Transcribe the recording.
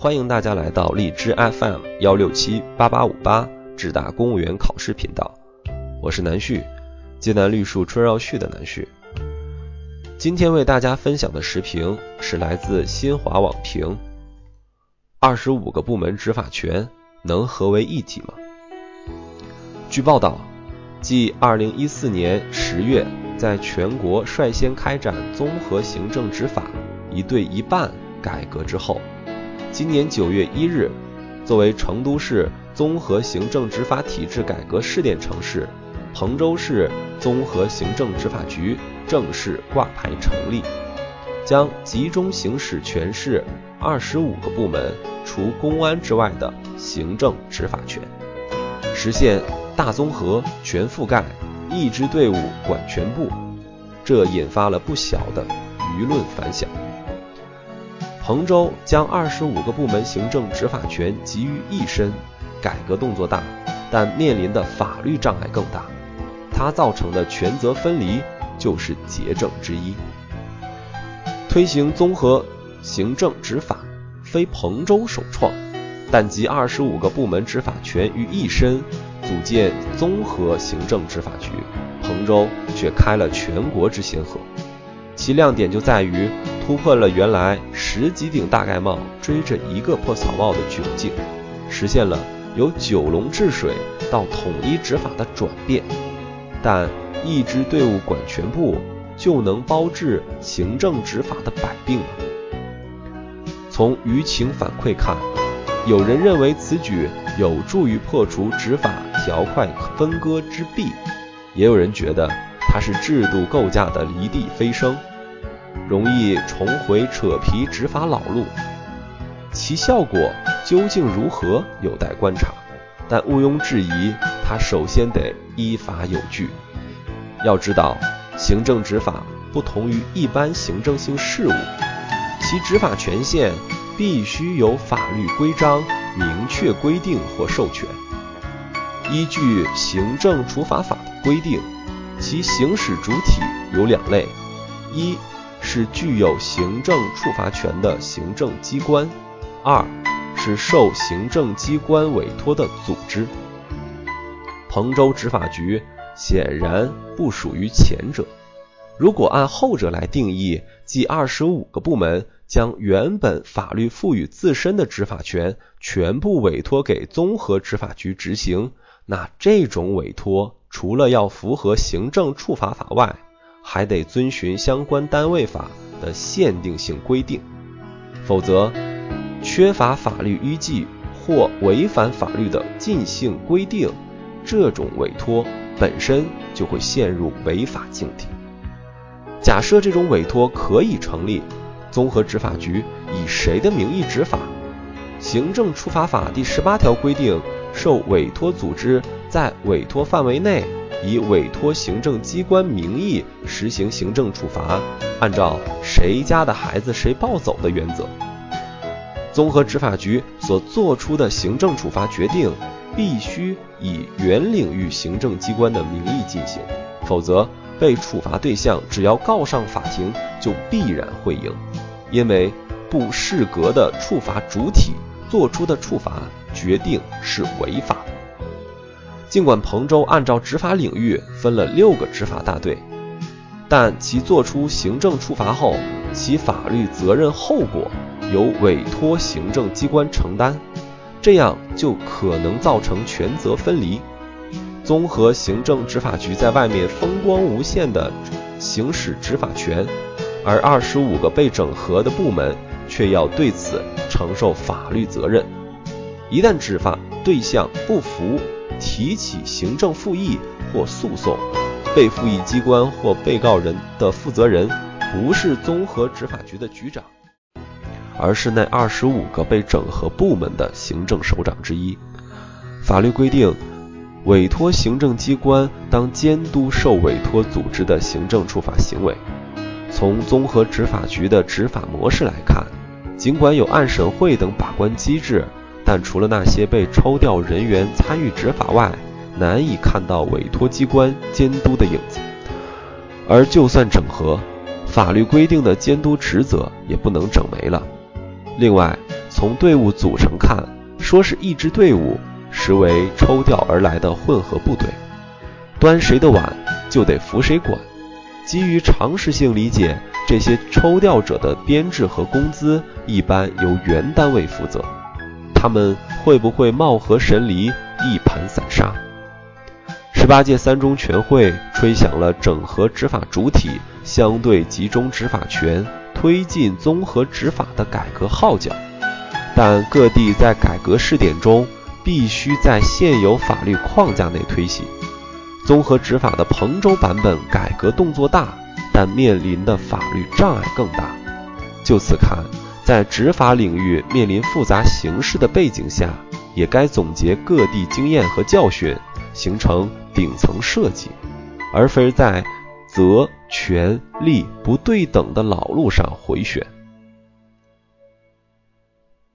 欢迎大家来到荔枝 FM 幺六七八八五八智大公务员考试频道，我是南旭，济南绿树春绕旭的南旭。今天为大家分享的时评是来自新华网评：二十五个部门执法权能合为一体吗？据报道，继二零一四年十月在全国率先开展综合行政执法一对一办改革之后，今年九月一日，作为成都市综合行政执法体制改革试点城市，彭州市综合行政执法局正式挂牌成立，将集中行使全市二十五个部门除公安之外的行政执法权，实现。大综合、全覆盖、一支队伍管全部，这引发了不小的舆论反响。彭州将二十五个部门行政执法权集于一身，改革动作大，但面临的法律障碍更大。它造成的权责分离就是结症之一。推行综合行政执法，非彭州首创，但集二十五个部门执法权于一身。组建综合行政执法局，彭州却开了全国之先河。其亮点就在于突破了原来十几顶大盖帽追着一个破草帽的窘境，实现了由九龙治水到统一执法的转变。但一支队伍管全部，就能包治行政执法的百病吗？从舆情反馈看，有人认为此举有助于破除执法。条块分割之弊，也有人觉得它是制度构架的离地飞升，容易重回扯皮执法老路。其效果究竟如何，有待观察。但毋庸置疑，它首先得依法有据。要知道，行政执法不同于一般行政性事务，其执法权限必须有法律规章明确规定或授权。依据《行政处罚法》的规定，其行使主体有两类：一是具有行政处罚权的行政机关；二是受行政机关委托的组织。彭州执法局显然不属于前者。如果按后者来定义，即二十五个部门将原本法律赋予自身的执法权全部委托给综合执法局执行。那这种委托，除了要符合行政处罚法外，还得遵循相关单位法的限定性规定，否则缺乏法律依据或违反法律的禁性规定，这种委托本身就会陷入违法境地。假设这种委托可以成立，综合执法局以谁的名义执法？行政处罚法第十八条规定。受委托组织在委托范围内，以委托行政机关名义实行行政处罚，按照谁家的孩子谁抱走的原则。综合执法局所作出的行政处罚决定，必须以原领域行政机关的名义进行，否则被处罚对象只要告上法庭，就必然会赢，因为不适格的处罚主体做出的处罚。决定是违法的。尽管彭州按照执法领域分了六个执法大队，但其作出行政处罚后，其法律责任后果由委托行政机关承担，这样就可能造成权责分离。综合行政执法局在外面风光无限地行使执法权，而二十五个被整合的部门却要对此承受法律责任。一旦执法对象不服，提起行政复议或诉讼，被复议机关或被告人的负责人不是综合执法局的局长，而是那二十五个被整合部门的行政首长之一。法律规定，委托行政机关当监督受委托组织的行政处罚行为。从综合执法局的执法模式来看，尽管有案审会等把关机制。但除了那些被抽调人员参与执法外，难以看到委托机关监督的影子。而就算整合，法律规定的监督职责也不能整没了。另外，从队伍组成看，说是一支队伍，实为抽调而来的混合部队。端谁的碗，就得服谁管。基于常识性理解，这些抽调者的编制和工资一般由原单位负责。他们会不会貌合神离，一盘散沙？十八届三中全会吹响了整合执法主体、相对集中执法权、推进综合执法的改革号角，但各地在改革试点中，必须在现有法律框架内推行。综合执法的彭州版本改革动作大，但面临的法律障碍更大。就此看，在执法领域面临复杂形势的背景下，也该总结各地经验和教训，形成顶层设计，而非在责权利不对等的老路上回旋。